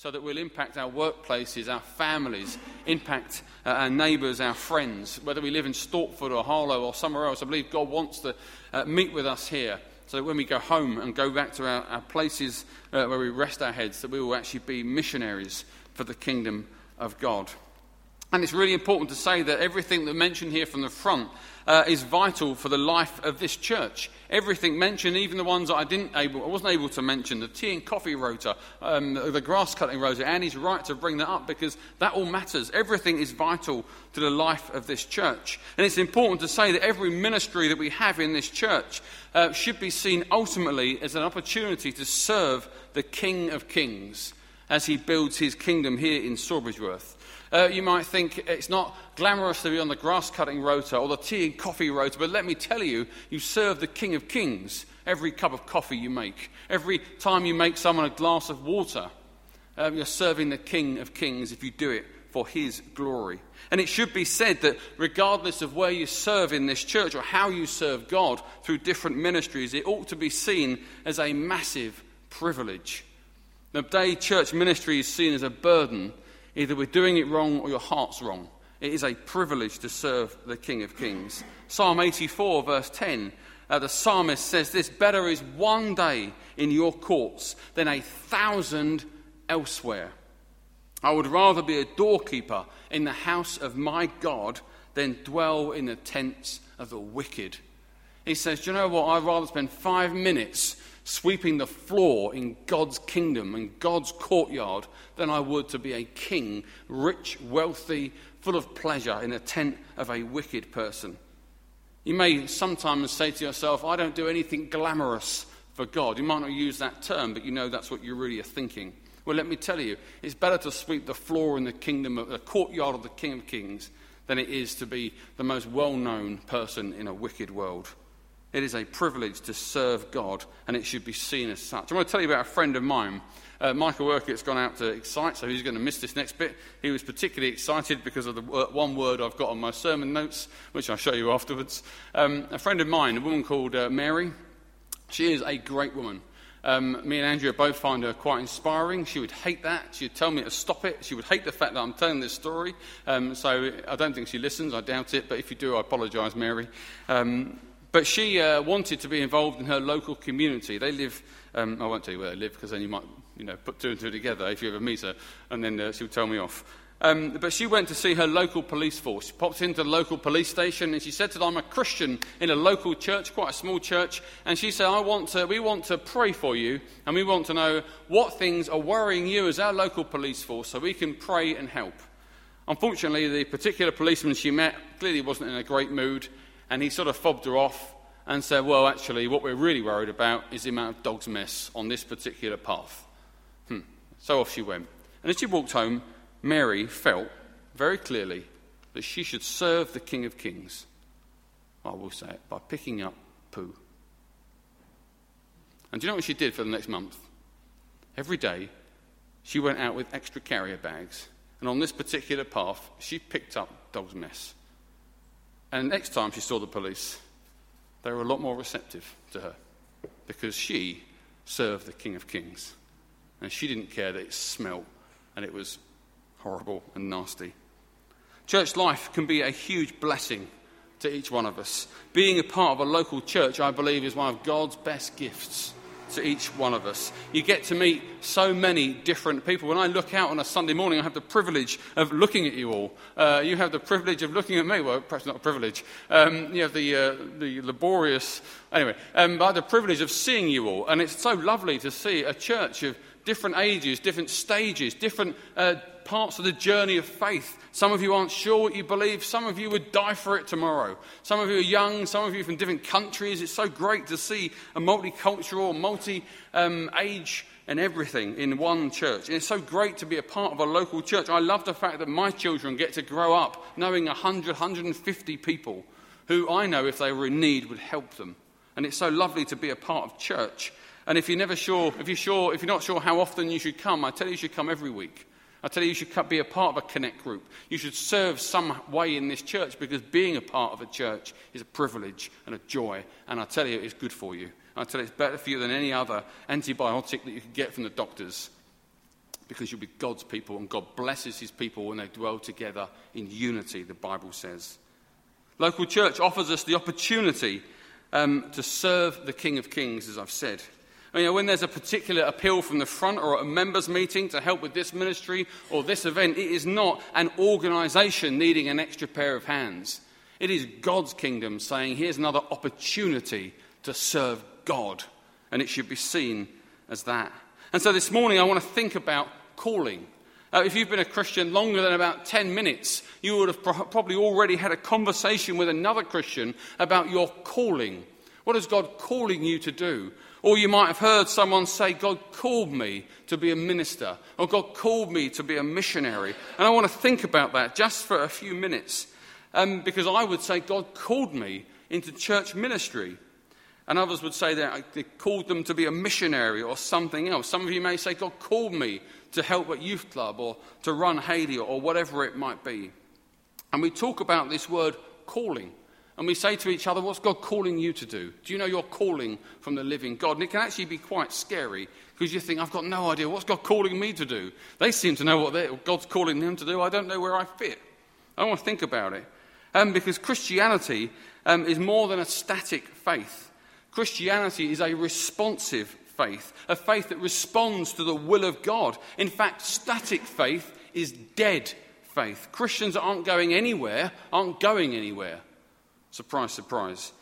so that we'll impact our workplaces, our families, impact uh, our neighbours, our friends, whether we live in Stortford or Harlow or somewhere else. I believe God wants to uh, meet with us here so that when we go home and go back to our, our places uh, where we rest our heads, that we will actually be missionaries for the kingdom of God. And it's really important to say that everything that mentioned here from the front uh, is vital for the life of this church. Everything mentioned, even the ones that I didn't able, I wasn't able to mention, the tea and coffee rota, um, the, grass cutting rota, and he's right to bring that up because that all matters. Everything is vital to the life of this church. And it's important to say that every ministry that we have in this church uh, should be seen ultimately as an opportunity to serve the King of Kings as he builds his kingdom here in Sawbridgeworth. Uh, you might think it's not glamorous to be on the grass cutting rota or the tea and coffee rota, but let me tell you, you serve the King of Kings every cup of coffee you make, every time you make someone a glass of water. Uh, you're serving the King of Kings if you do it for his glory. And it should be said that regardless of where you serve in this church or how you serve God through different ministries, it ought to be seen as a massive privilege. The day church ministry is seen as a burden, Either we're doing it wrong or your heart's wrong. It is a privilege to serve the King of Kings. Psalm 84, verse 10, uh, the psalmist says this Better is one day in your courts than a thousand elsewhere. I would rather be a doorkeeper in the house of my God than dwell in the tents of the wicked. He says, Do you know what? I'd rather spend five minutes sweeping the floor in God's kingdom and God's courtyard than I would to be a king, rich, wealthy, full of pleasure in the tent of a wicked person. You may sometimes say to yourself, I don't do anything glamorous for God. You might not use that term, but you know that's what you really are thinking. Well, let me tell you, it's better to sweep the floor in the kingdom of the courtyard of the King of Kings than it is to be the most well known person in a wicked world. It is a privilege to serve God, and it should be seen as such. I want to tell you about a friend of mine. Uh, Michael Workett's gone out to Excite, so he's going to miss this next bit. He was particularly excited because of the one word I've got on my sermon notes, which I'll show you afterwards. Um, a friend of mine, a woman called uh, Mary, she is a great woman. Um, me and Andrea both find her quite inspiring. She would hate that. She would tell me to stop it. She would hate the fact that I'm telling this story. Um, so I don't think she listens. I doubt it. But if you do, I apologise, Mary. Um, but she uh, wanted to be involved in her local community. They live, um, I won't tell you where they live because then you might you know, put two and two together if you ever meet her, and then uh, she'll tell me off. Um, but she went to see her local police force. She popped into the local police station and she said to them, I'm a Christian in a local church, quite a small church. And she said, I want to, We want to pray for you and we want to know what things are worrying you as our local police force so we can pray and help. Unfortunately, the particular policeman she met clearly wasn't in a great mood and he sort of fobbed her off and said, Well, actually, what we're really worried about is the amount of dog's mess on this particular path. Hmm. So off she went. And as she walked home, Mary felt very clearly that she should serve the King of Kings. I will say it by picking up poo. And do you know what she did for the next month? Every day, she went out with extra carrier bags. And on this particular path, she picked up dog's mess. And next time she saw the police, they were a lot more receptive to her because she served the King of Kings. And she didn't care that it smelt and it was horrible and nasty. Church life can be a huge blessing to each one of us. Being a part of a local church, I believe, is one of God's best gifts to each one of us. You get to meet so many different people. When I look out on a Sunday morning, I have the privilege of looking at you all. Uh, you have the privilege of looking at me. Well, perhaps not a privilege. Um, you have the, uh, the laborious. Anyway, um, but I have the privilege of seeing you all. And it's so lovely to see a church of different ages, different stages, different uh, parts of the journey of faith. Some of you aren't sure what you believe. Some of you would die for it tomorrow. Some of you are young. Some of you from different countries. It's so great to see a multicultural, multi um, age and everything in one church. And it's so great to be a part of a local church. I love the fact that my children get to grow up knowing 100, 150 people who I know, if they were in need, would help them. And it's so lovely to be a part of church. And if you're never sure, if you're sure, if you're not sure how often you should come, I tell you you should come every week. I tell you, you should be a part of a connect group. You should serve some way in this church because being a part of a church is a privilege and a joy. And I tell you, it's good for you. I tell you, it's better for you than any other antibiotic that you can get from the doctors. because you'll be God's people, and God blesses his people when they dwell together in unity, the Bible says. Local church offers us the opportunity um, to serve the King of Kings, as I've said. When there's a particular appeal from the front or a members' meeting to help with this ministry or this event, it is not an organisation needing an extra pair of hands. It is God's kingdom saying, here's another opportunity to serve God. And it should be seen as that. And so this morning I want to think about calling. Uh, if you've been a Christian longer than about 10 minutes, you would have pro- probably already had a conversation with another Christian about your calling. What is God calling you to do? Or you might have heard someone say, God called me to be a minister, or God called me to be a missionary. And I want to think about that just for a few minutes, um, because I would say God called me into church ministry. And others would say that they called them to be a missionary or something else. Some of you may say, God called me to help at youth club or to run Haley or whatever it might be. And we talk about this word calling. And we say to each other, What's God calling you to do? Do you know your calling from the living God? And it can actually be quite scary because you think, I've got no idea. What's God calling me to do? They seem to know what God's calling them to do. I don't know where I fit. I want to think about it. Um, because Christianity um, is more than a static faith, Christianity is a responsive faith, a faith that responds to the will of God. In fact, static faith is dead faith. Christians aren't going anywhere, aren't going anywhere. Surprise, surprise.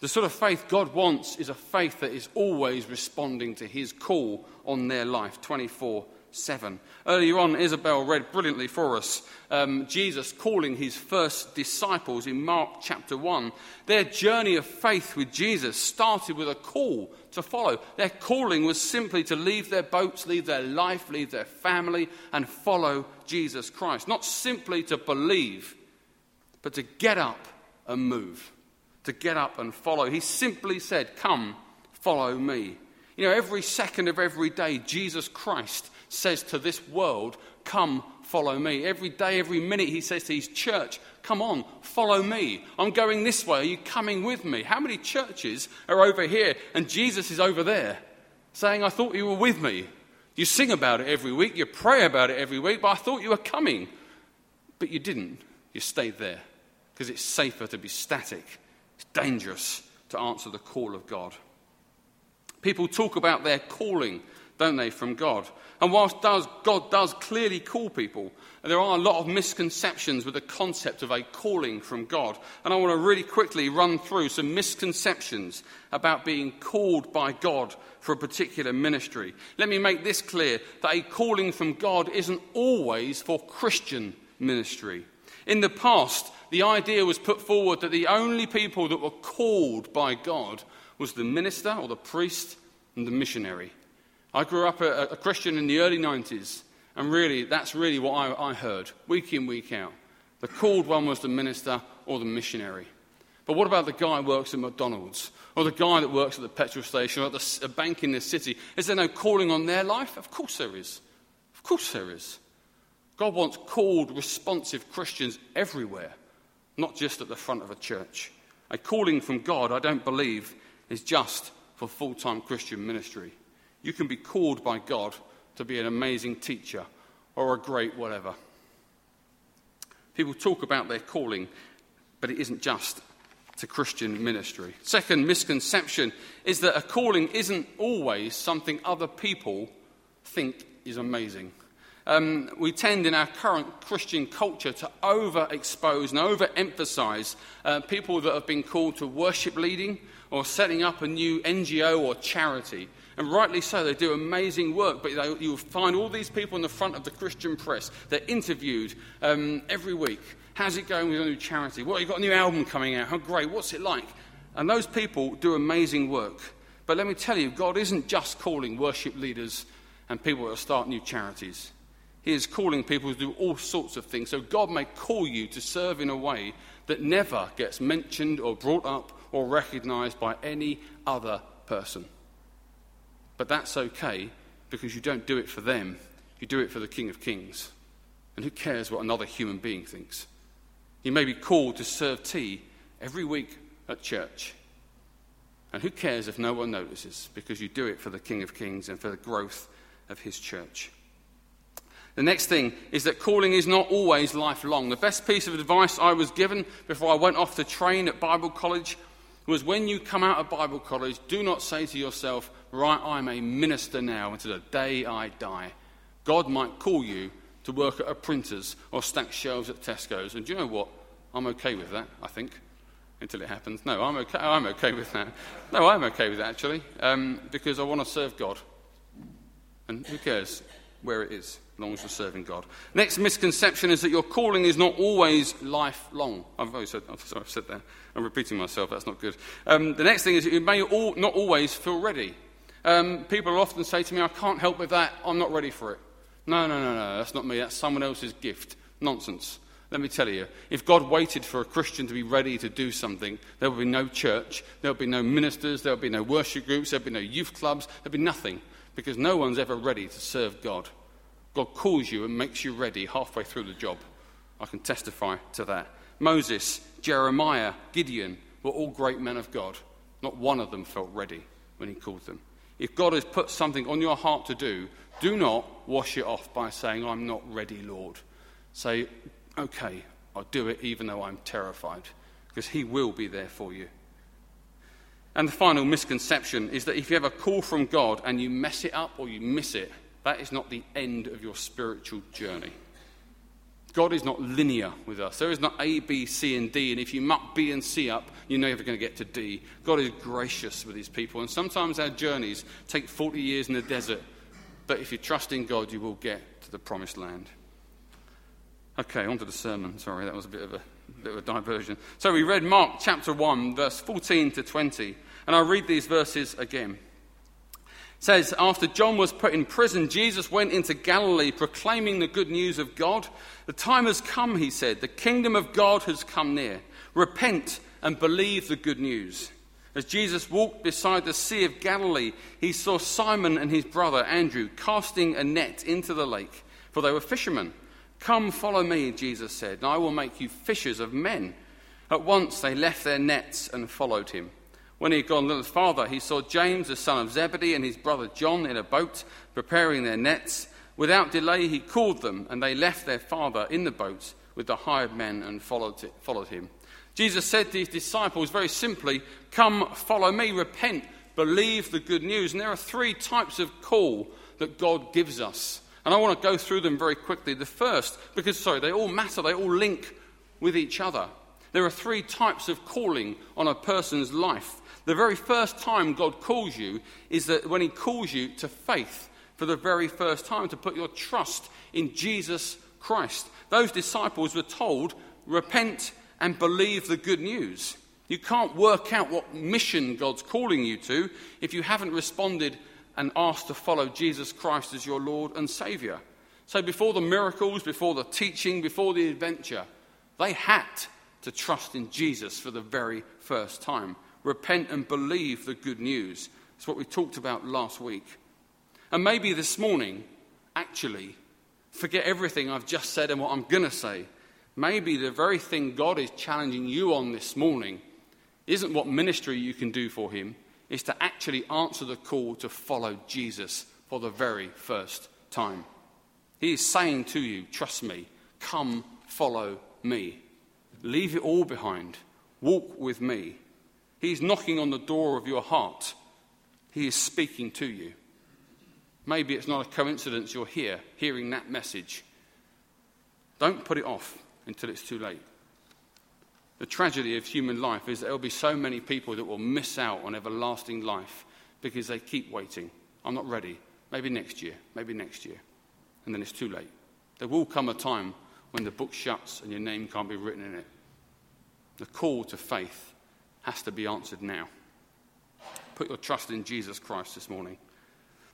The sort of faith God wants is a faith that is always responding to his call on their life 24 7. Earlier on, Isabel read brilliantly for us um, Jesus calling his first disciples in Mark chapter 1. Their journey of faith with Jesus started with a call to follow. Their calling was simply to leave their boats, leave their life, leave their family, and follow Jesus Christ. Not simply to believe, but to get up and move, to get up and follow. He simply said, Come, follow me. You know, every second of every day, Jesus Christ says to this world, Come, follow me. Every day, every minute, he says to his church, Come on, follow me. I'm going this way. Are you coming with me? How many churches are over here and Jesus is over there saying, I thought you were with me? You sing about it every week, you pray about it every week, but I thought you were coming. But you didn't. You stayed there because it's safer to be static. It's dangerous to answer the call of God. People talk about their calling, don't they, from God? And whilst does, God does clearly call people, there are a lot of misconceptions with the concept of a calling from God. And I want to really quickly run through some misconceptions about being called by God for a particular ministry. Let me make this clear that a calling from God isn't always for Christian ministry. In the past, the idea was put forward that the only people that were called by God was the minister or the priest and the missionary. I grew up a, a Christian in the early 90s, and really, that's really what I, I heard, week in, week out. The called one was the minister or the missionary. But what about the guy who works at McDonald's? Or the guy that works at the petrol station or at the, a bank in the city? Is there no calling on their life? Of course there is. Of course there is. God wants called, responsive Christians everywhere not just at the front of a church. A calling from God, I don't believe, is just for full time Christian ministry. You can be called by God to be an amazing teacher or a great whatever. People talk about their calling, but it isn't just to Christian ministry. Second misconception is that a calling isn't always something other people think is amazing um, we tend in our current Christian culture to overexpose and overemphasize uh, people that have been called to worship leading or setting up a new NGO or charity. And rightly so, they do amazing work, but they, you'll find all these people in the front of the Christian press. They're interviewed um, every week. How's it going with your new charity? What, you've got a new album coming out. How great. What's it like? And those people do amazing work. But let me tell you, God isn't just calling worship leaders and people that start new charities. He is calling people to do all sorts of things. So God may call you to serve in a way that never gets mentioned or brought up or recognized by any other person. But that's okay because you don't do it for them, you do it for the King of Kings. And who cares what another human being thinks? You may be called to serve tea every week at church. And who cares if no one notices because you do it for the King of Kings and for the growth of his church. The next thing is that calling is not always lifelong. The best piece of advice I was given before I went off to train at Bible college was when you come out of Bible college, do not say to yourself, Right, I'm a minister now until the day I die. God might call you to work at a printer's or stack shelves at Tesco's. And do you know what? I'm okay with that, I think, until it happens. No, I'm okay, I'm okay with that. No, I'm okay with that, actually, um, because I want to serve God. And who cares where it is? as long as you're serving God. Next misconception is that your calling is not always lifelong. I've always said, I'm sorry, I've said that. I'm repeating myself. That's not good. Um, the next thing is you may all, not always feel ready. Um, people often say to me, I can't help with that. I'm not ready for it. No, no, no, no. That's not me. That's someone else's gift. Nonsense. Let me tell you, if God waited for a Christian to be ready to do something, there would be no church, there would be no ministers, there would be no worship groups, there would be no youth clubs, there would be nothing, because no one's ever ready to serve God. God calls you and makes you ready halfway through the job. I can testify to that. Moses, Jeremiah, Gideon were all great men of God. Not one of them felt ready when he called them. If God has put something on your heart to do, do not wash it off by saying, I'm not ready, Lord. Say, okay, I'll do it even though I'm terrified, because He will be there for you. And the final misconception is that if you have a call from God and you mess it up or you miss it, that is not the end of your spiritual journey. God is not linear with us. There is not A, B, C, and D, and if you muck B and C up, you're never going to get to D. God is gracious with his people, and sometimes our journeys take 40 years in the desert, but if you trust in God, you will get to the promised land. Okay, on to the sermon. Sorry, that was a bit of a, bit of a diversion. So we read Mark chapter 1, verse 14 to 20, and I'll read these verses again It says, After John was put in prison, Jesus went into Galilee proclaiming the good news of God. The time has come, he said. The kingdom of God has come near. Repent and believe the good news. As Jesus walked beside the Sea of Galilee, he saw Simon and his brother Andrew casting a net into the lake, for they were fishermen. Come, follow me, Jesus said, and I will make you fishers of men. At once they left their nets and followed him. When he had gone a little farther, he saw James, the son of Zebedee, and his brother John in a boat preparing their nets. Without delay, he called them, and they left their father in the boat with the hired men and followed, it, followed him. Jesus said to his disciples very simply, Come, follow me, repent, believe the good news. And there are three types of call that God gives us. And I want to go through them very quickly. The first, because, sorry, they all matter, they all link with each other. There are three types of calling on a person's life. The very first time God calls you is that when He calls you to faith for the very first time, to put your trust in Jesus Christ. Those disciples were told, repent and believe the good news. You can't work out what mission God's calling you to if you haven't responded and asked to follow Jesus Christ as your Lord and Saviour. So, before the miracles, before the teaching, before the adventure, they had to trust in Jesus for the very first time repent and believe the good news. It's what we talked about last week. And maybe this morning, actually, forget everything I've just said and what I'm going to say. Maybe the very thing God is challenging you on this morning isn't what ministry you can do for Him, is to actually answer the call to follow Jesus for the very first time. He is saying to you, trust me, come follow me. Leave it all behind. Walk with me. He's knocking on the door of your heart. He is speaking to you. Maybe it's not a coincidence you're here hearing that message. Don't put it off until it's too late. The tragedy of human life is there will be so many people that will miss out on everlasting life because they keep waiting. I'm not ready. Maybe next year, maybe next year. And then it's too late. There will come a time when the book shuts and your name can't be written in it. The call to faith has to be answered now. Put your trust in Jesus Christ this morning.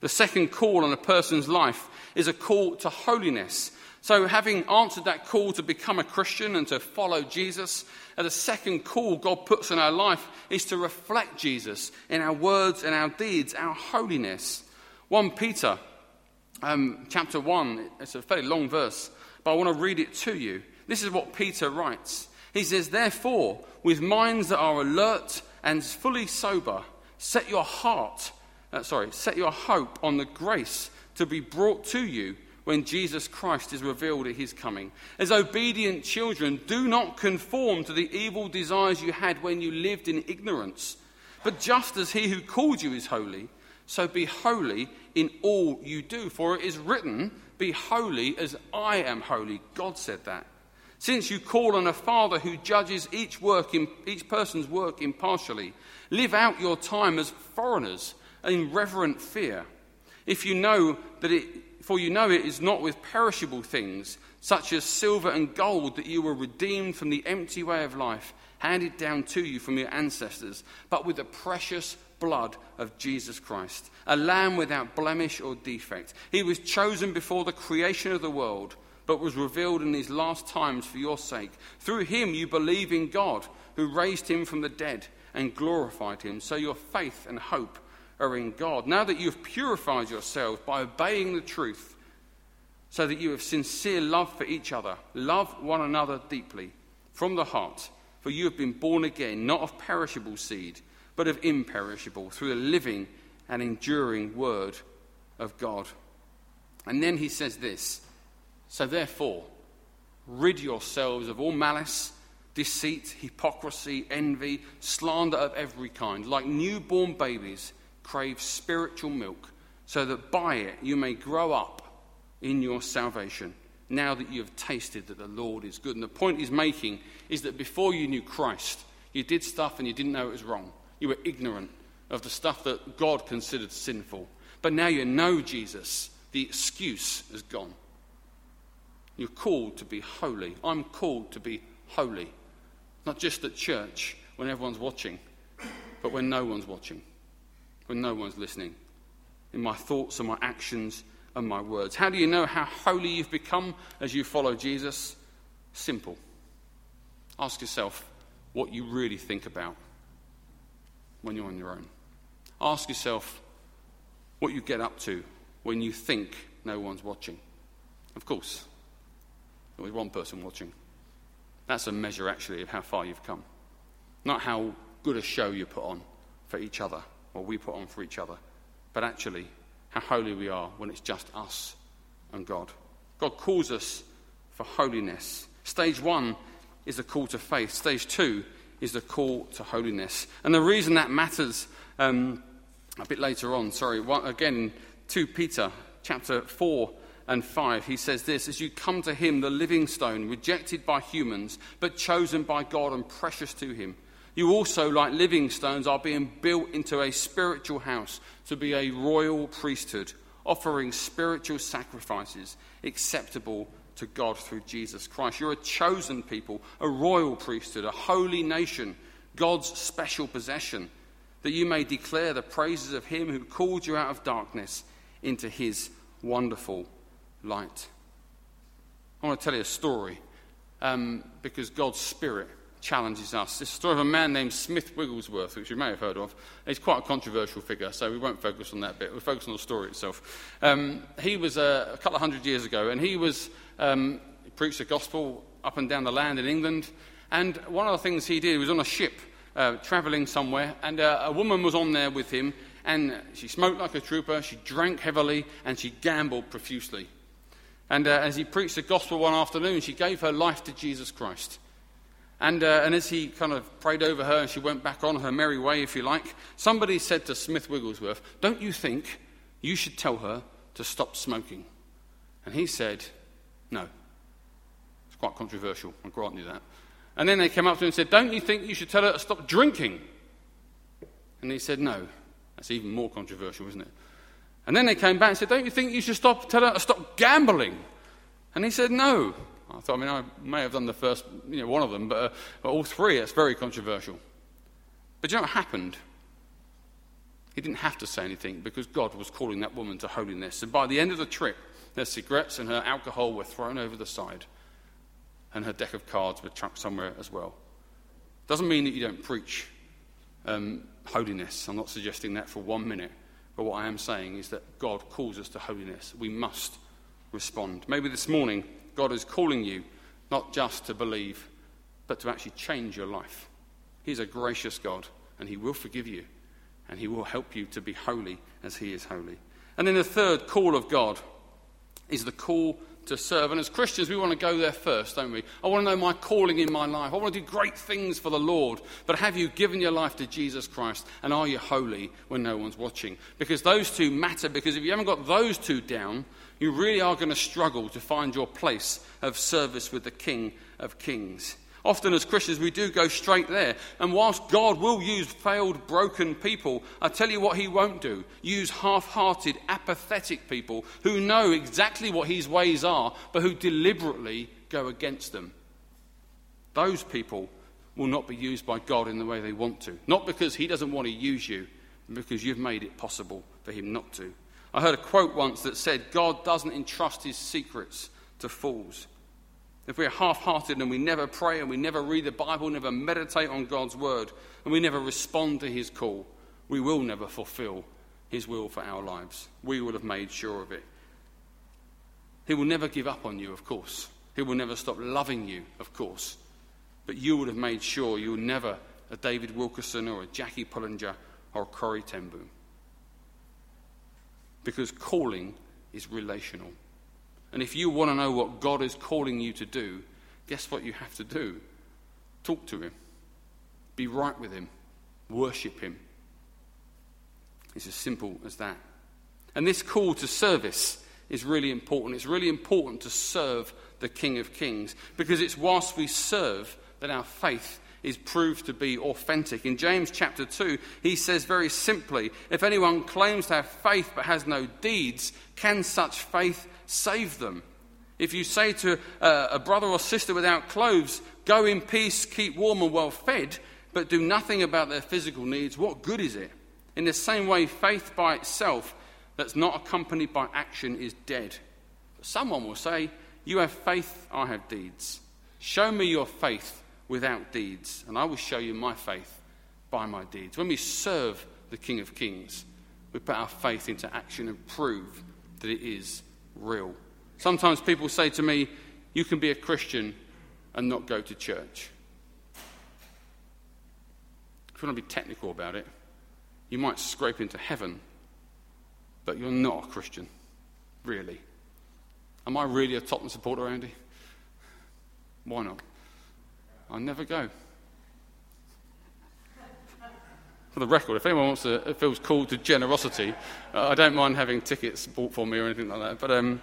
The second call on a person's life is a call to holiness. So, having answered that call to become a Christian and to follow Jesus, the second call God puts in our life is to reflect Jesus in our words and our deeds, our holiness. 1 Peter um, chapter 1, it's a fairly long verse, but I want to read it to you. This is what Peter writes. He says, Therefore, with minds that are alert and fully sober, set your heart, uh, sorry, set your hope on the grace to be brought to you when Jesus Christ is revealed at his coming. As obedient children, do not conform to the evil desires you had when you lived in ignorance. But just as he who called you is holy, so be holy in all you do. For it is written, Be holy as I am holy. God said that. Since you call on a Father who judges each, work in, each person's work impartially, live out your time as foreigners in reverent fear. If you know that it, for you know it is not with perishable things, such as silver and gold, that you were redeemed from the empty way of life handed down to you from your ancestors, but with the precious blood of Jesus Christ, a lamb without blemish or defect. He was chosen before the creation of the world but was revealed in these last times for your sake. Through him you believe in God, who raised him from the dead and glorified him. So your faith and hope are in God. Now that you have purified yourselves by obeying the truth, so that you have sincere love for each other, love one another deeply from the heart, for you have been born again, not of perishable seed, but of imperishable, through the living and enduring word of God. And then he says this so therefore, rid yourselves of all malice, deceit, hypocrisy, envy, slander of every kind. Like newborn babies, crave spiritual milk, so that by it you may grow up in your salvation, now that you have tasted that the Lord is good. And the point he's making is that before you knew Christ, you did stuff and you didn't know it was wrong. You were ignorant of the stuff that God considered sinful. But now you know Jesus, the excuse is gone. You're called to be holy. I'm called to be holy. Not just at church when everyone's watching, but when no one's watching, when no one's listening. In my thoughts and my actions and my words. How do you know how holy you've become as you follow Jesus? Simple. Ask yourself what you really think about when you're on your own. Ask yourself what you get up to when you think no one's watching. Of course, with one person watching. That's a measure, actually, of how far you've come. Not how good a show you put on for each other, or we put on for each other, but actually how holy we are when it's just us and God. God calls us for holiness. Stage one is the call to faith, stage two is the call to holiness. And the reason that matters um, a bit later on, sorry, again, 2 Peter chapter 4 and 5, he says this As you come to him, the living stone, rejected by humans, but chosen by God and precious to him, you also, like living stones, are being built into a spiritual house to be a royal priesthood, offering spiritual sacrifices acceptable to God through Jesus Christ. You're a chosen people, a royal priesthood, a holy nation, God's special possession, that you may declare the praises of him who called you out of darkness into his wonderful light. I want to tell you a story um, because God's Spirit challenges us. It's a story of a man named Smith Wigglesworth, which you may have heard of. He's quite a controversial figure, so we won't focus on that bit. We'll focus on the story itself. Um, he was uh, a couple of hundred years ago, and he was um, he preached the gospel up and down the land in England. And one of the things he did was on a ship uh, traveling somewhere, and uh, a woman was on there with him, and she smoked like a trooper, she drank heavily, and she gambled profusely. And uh, as he preached the gospel one afternoon, she gave her life to Jesus Christ. And, uh, and as he kind of prayed over her and she went back on her merry way, if you like, somebody said to Smith Wigglesworth, Don't you think you should tell her to stop smoking? And he said, No. It's quite controversial, I grant you that. And then they came up to him and said, Don't you think you should tell her to stop drinking? And he said, No. That's even more controversial, isn't it? And then they came back and said, Don't you think you should stop, tell her to stop gambling? And he said, No. I thought, I mean, I may have done the first, you know, one of them, but, uh, but all three, it's very controversial. But you know what happened? He didn't have to say anything because God was calling that woman to holiness. And by the end of the trip, her cigarettes and her alcohol were thrown over the side, and her deck of cards were chucked somewhere as well. Doesn't mean that you don't preach um, holiness. I'm not suggesting that for one minute. But what I am saying is that God calls us to holiness. We must respond. Maybe this morning, God is calling you not just to believe, but to actually change your life. He's a gracious God, and He will forgive you, and He will help you to be holy as He is holy. And then the third call of God is the call to serve. And as Christians, we want to go there first, don't we? I want to know my calling in my life. I want to do great things for the Lord. But have you given your life to Jesus Christ? And are you holy when no one's watching? Because those two matter. Because if you haven't got those two down, you really are going to struggle to find your place of service with the King of Kings. Often, as Christians, we do go straight there. And whilst God will use failed, broken people, I tell you what He won't do use half hearted, apathetic people who know exactly what His ways are, but who deliberately go against them. Those people will not be used by God in the way they want to. Not because He doesn't want to use you, but because you've made it possible for Him not to. I heard a quote once that said, God doesn't entrust His secrets to fools. If we're half hearted and we never pray and we never read the Bible, never meditate on God's word, and we never respond to his call, we will never fulfill his will for our lives. We will have made sure of it. He will never give up on you, of course. He will never stop loving you, of course. But you would have made sure you were never a David Wilkerson or a Jackie Pullinger or a Corrie ten Boom. Because calling is relational. And if you want to know what God is calling you to do, guess what you have to do? Talk to Him, be right with Him, worship Him. It's as simple as that. And this call to service is really important. It's really important to serve the King of Kings because it's whilst we serve that our faith is proved to be authentic. In James chapter 2, he says very simply if anyone claims to have faith but has no deeds, can such faith save them. If you say to a brother or sister without clothes, Go in peace, keep warm and well fed, but do nothing about their physical needs, what good is it? In the same way, faith by itself that's not accompanied by action is dead. But someone will say, You have faith, I have deeds. Show me your faith without deeds, and I will show you my faith by my deeds. When we serve the King of Kings, we put our faith into action and prove that it is real. Sometimes people say to me, You can be a Christian and not go to church. If you want to be technical about it, you might scrape into heaven, but you're not a Christian, really. Am I really a Tottenham supporter, Andy? Why not? I never go. For the record, if anyone wants to, feels called to generosity, uh, I don't mind having tickets bought for me or anything like that. But um,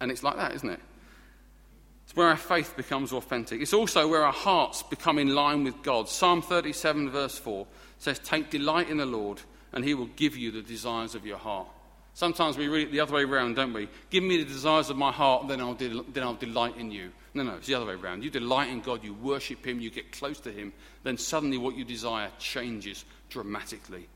and it's like that, isn't it? It's where our faith becomes authentic. It's also where our hearts become in line with God. Psalm 37, verse 4 says, Take delight in the Lord, and he will give you the desires of your heart. Sometimes we read it the other way around, don't we? Give me the desires of my heart, then I'll, de- then I'll delight in you. No, no, it's the other way around. You delight in God, you worship Him, you get close to Him, then suddenly what you desire changes dramatically.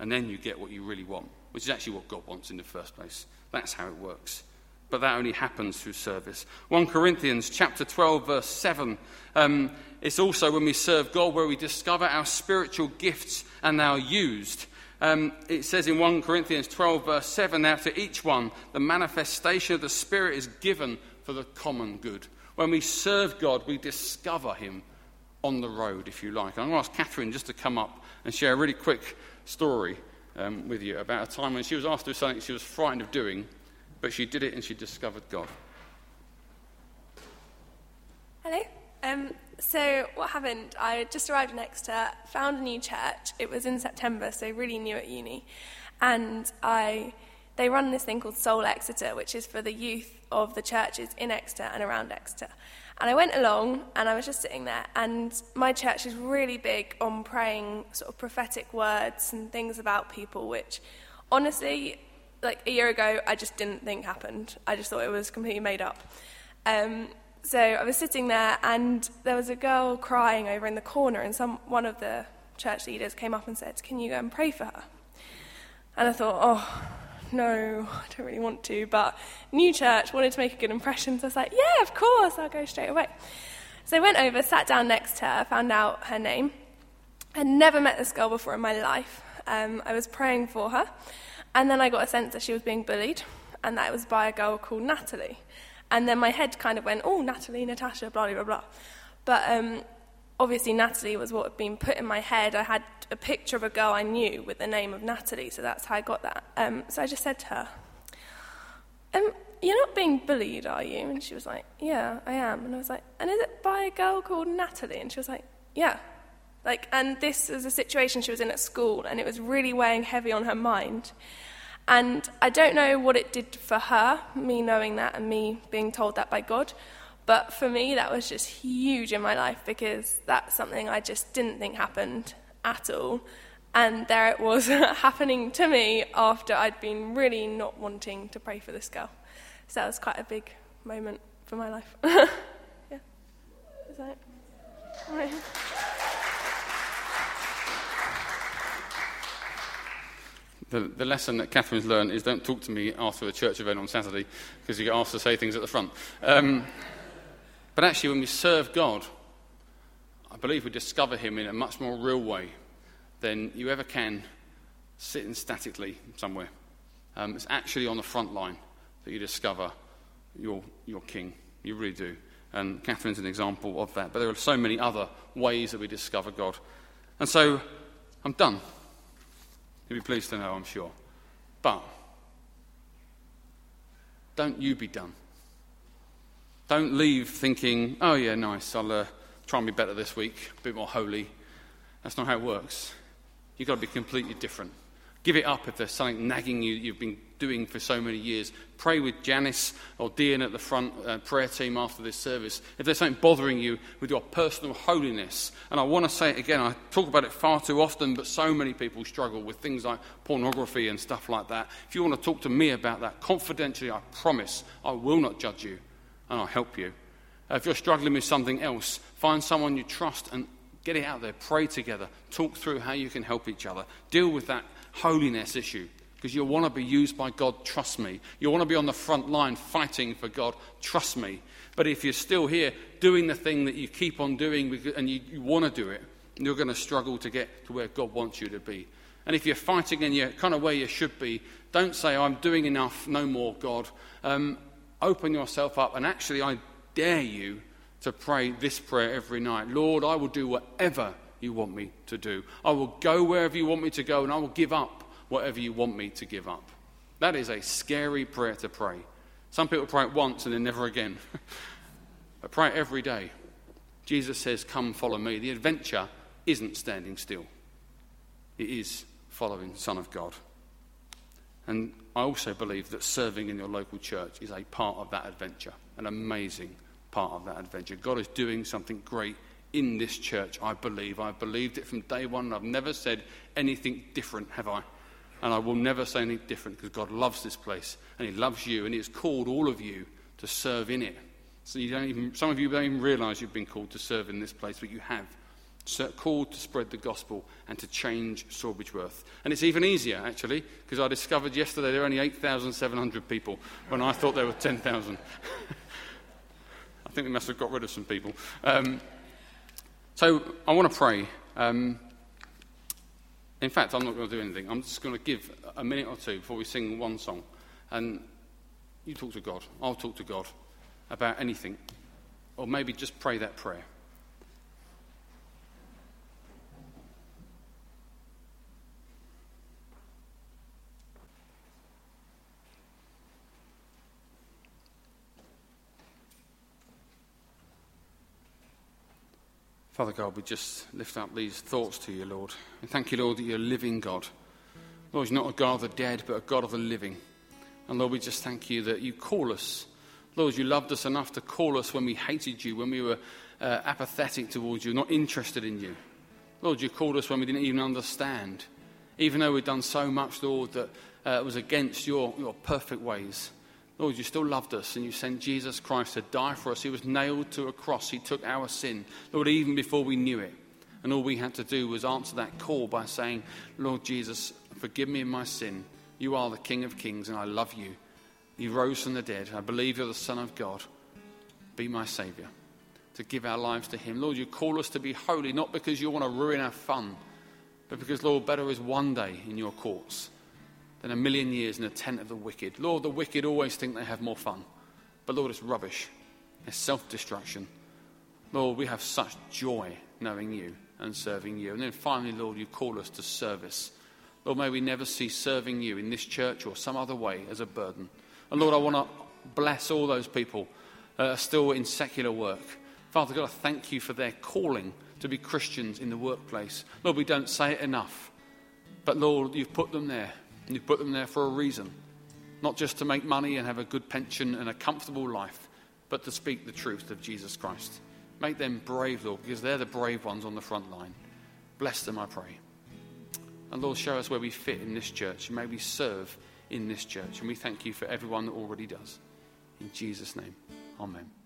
And then you get what you really want, which is actually what God wants in the first place. That's how it works but that only happens through service. 1 Corinthians chapter 12, verse 7. Um, it's also when we serve God where we discover our spiritual gifts and they are used. Um, it says in 1 Corinthians 12, verse 7, now to each one, the manifestation of the Spirit is given for the common good. When we serve God, we discover Him on the road, if you like. I'm going to ask Catherine just to come up and share a really quick story um, with you about a time when she was asked to do something she was frightened of doing but she did it and she discovered God. Hello. Um, so what happened? I just arrived in Exeter, found a new church. It was in September, so really new at uni, and I they run this thing called Soul Exeter, which is for the youth of the churches in Exeter and around Exeter. And I went along and I was just sitting there, and my church is really big on praying sort of prophetic words and things about people, which honestly like a year ago, I just didn't think happened. I just thought it was completely made up. Um, so I was sitting there, and there was a girl crying over in the corner, and some one of the church leaders came up and said, "Can you go and pray for her?" And I thought, "Oh, no, I don't really want to." But new church wanted to make a good impression, so I was like, "Yeah, of course, I'll go straight away." So I went over, sat down next to her, found out her name. I'd never met this girl before in my life. Um, I was praying for her. And then I got a sense that she was being bullied, and that it was by a girl called Natalie. And then my head kind of went, oh, Natalie, Natasha, blah, blah, blah. But um, obviously, Natalie was what had been put in my head. I had a picture of a girl I knew with the name of Natalie, so that's how I got that. Um, so I just said to her, um, You're not being bullied, are you? And she was like, Yeah, I am. And I was like, And is it by a girl called Natalie? And she was like, Yeah. Like, and this was a situation she was in at school, and it was really weighing heavy on her mind. And I don't know what it did for her, me knowing that and me being told that by God. But for me, that was just huge in my life because that's something I just didn't think happened at all. And there it was happening to me after I'd been really not wanting to pray for this girl. So that was quite a big moment for my life. yeah. Is that it? Right. The, the lesson that Catherine's learned is don't talk to me after a church event on Saturday because you get asked to say things at the front. Um, but actually, when we serve God, I believe we discover Him in a much more real way than you ever can sitting statically somewhere. Um, it's actually on the front line that you discover your, your King. You really do. And Catherine's an example of that. But there are so many other ways that we discover God. And so I'm done. You'll be pleased to know, I'm sure. But don't you be done. Don't leave thinking, oh, yeah, nice, I'll uh, try and be better this week, a bit more holy. That's not how it works. You've got to be completely different. Give it up if there's something nagging you you've been doing for so many years. Pray with Janice or Dean at the front uh, prayer team after this service. If there's something bothering you with your personal holiness, and I want to say it again, I talk about it far too often, but so many people struggle with things like pornography and stuff like that. If you want to talk to me about that confidentially, I promise I will not judge you and I'll help you. Uh, if you're struggling with something else, find someone you trust and get it out there. Pray together. Talk through how you can help each other. Deal with that holiness issue because you'll want to be used by God, trust me. You'll want to be on the front line fighting for God, trust me. But if you're still here doing the thing that you keep on doing and you, you want to do it, you're going to struggle to get to where God wants you to be. And if you're fighting and you're kind of where you should be, don't say, I'm doing enough, no more, God. Um, open yourself up, and actually, I dare you to pray this prayer every night Lord, I will do whatever you want me to do. I will go wherever you want me to go, and I will give up whatever you want me to give up. That is a scary prayer to pray. Some people pray it once and then never again. but pray it every day. Jesus says, Come, follow me. The adventure isn't standing still, it is following Son of God. And I also believe that serving in your local church is a part of that adventure, an amazing part of that adventure. God is doing something great in this church, I believe. I've believed it from day one, and I've never said anything different, have I? And I will never say anything different because God loves this place and He loves you and He has called all of you to serve in it. So you don't even, some of you don't even realize you've been called to serve in this place, but you have. So called to spread the gospel and to change Sawbridgeworth. And it's even easier, actually, because I discovered yesterday there are only 8,700 people when I thought there were 10,000. I think they must have got rid of some people. Um, so I want to pray. Um, in fact, I'm not going to do anything. I'm just going to give a minute or two before we sing one song. And you talk to God. I'll talk to God about anything. Or maybe just pray that prayer. Father God, we just lift up these thoughts to you, Lord. And thank you, Lord, that you're a living God. Lord, you're not a God of the dead, but a God of the living. And Lord, we just thank you that you call us. Lord, you loved us enough to call us when we hated you, when we were uh, apathetic towards you, not interested in you. Lord, you called us when we didn't even understand. Even though we'd done so much, Lord, that uh, was against your, your perfect ways. Lord, you still loved us and you sent Jesus Christ to die for us. He was nailed to a cross. He took our sin, Lord, even before we knew it. And all we had to do was answer that call by saying, Lord Jesus, forgive me my sin. You are the King of Kings and I love you. You rose from the dead. I believe you're the Son of God. Be my Saviour. To give our lives to Him. Lord, you call us to be holy, not because you want to ruin our fun, but because, Lord, better is one day in your courts than a million years in a tent of the wicked. Lord, the wicked always think they have more fun. But Lord, it's rubbish. It's self destruction. Lord, we have such joy knowing you and serving you. And then finally, Lord, you call us to service. Lord, may we never see serving you in this church or some other way as a burden. And Lord, I want to bless all those people that are still in secular work. Father God, I thank you for their calling to be Christians in the workplace. Lord, we don't say it enough. But Lord, you've put them there. And you've put them there for a reason. Not just to make money and have a good pension and a comfortable life, but to speak the truth of Jesus Christ. Make them brave, Lord, because they're the brave ones on the front line. Bless them, I pray. And Lord, show us where we fit in this church. And may we serve in this church. And we thank you for everyone that already does. In Jesus' name, amen.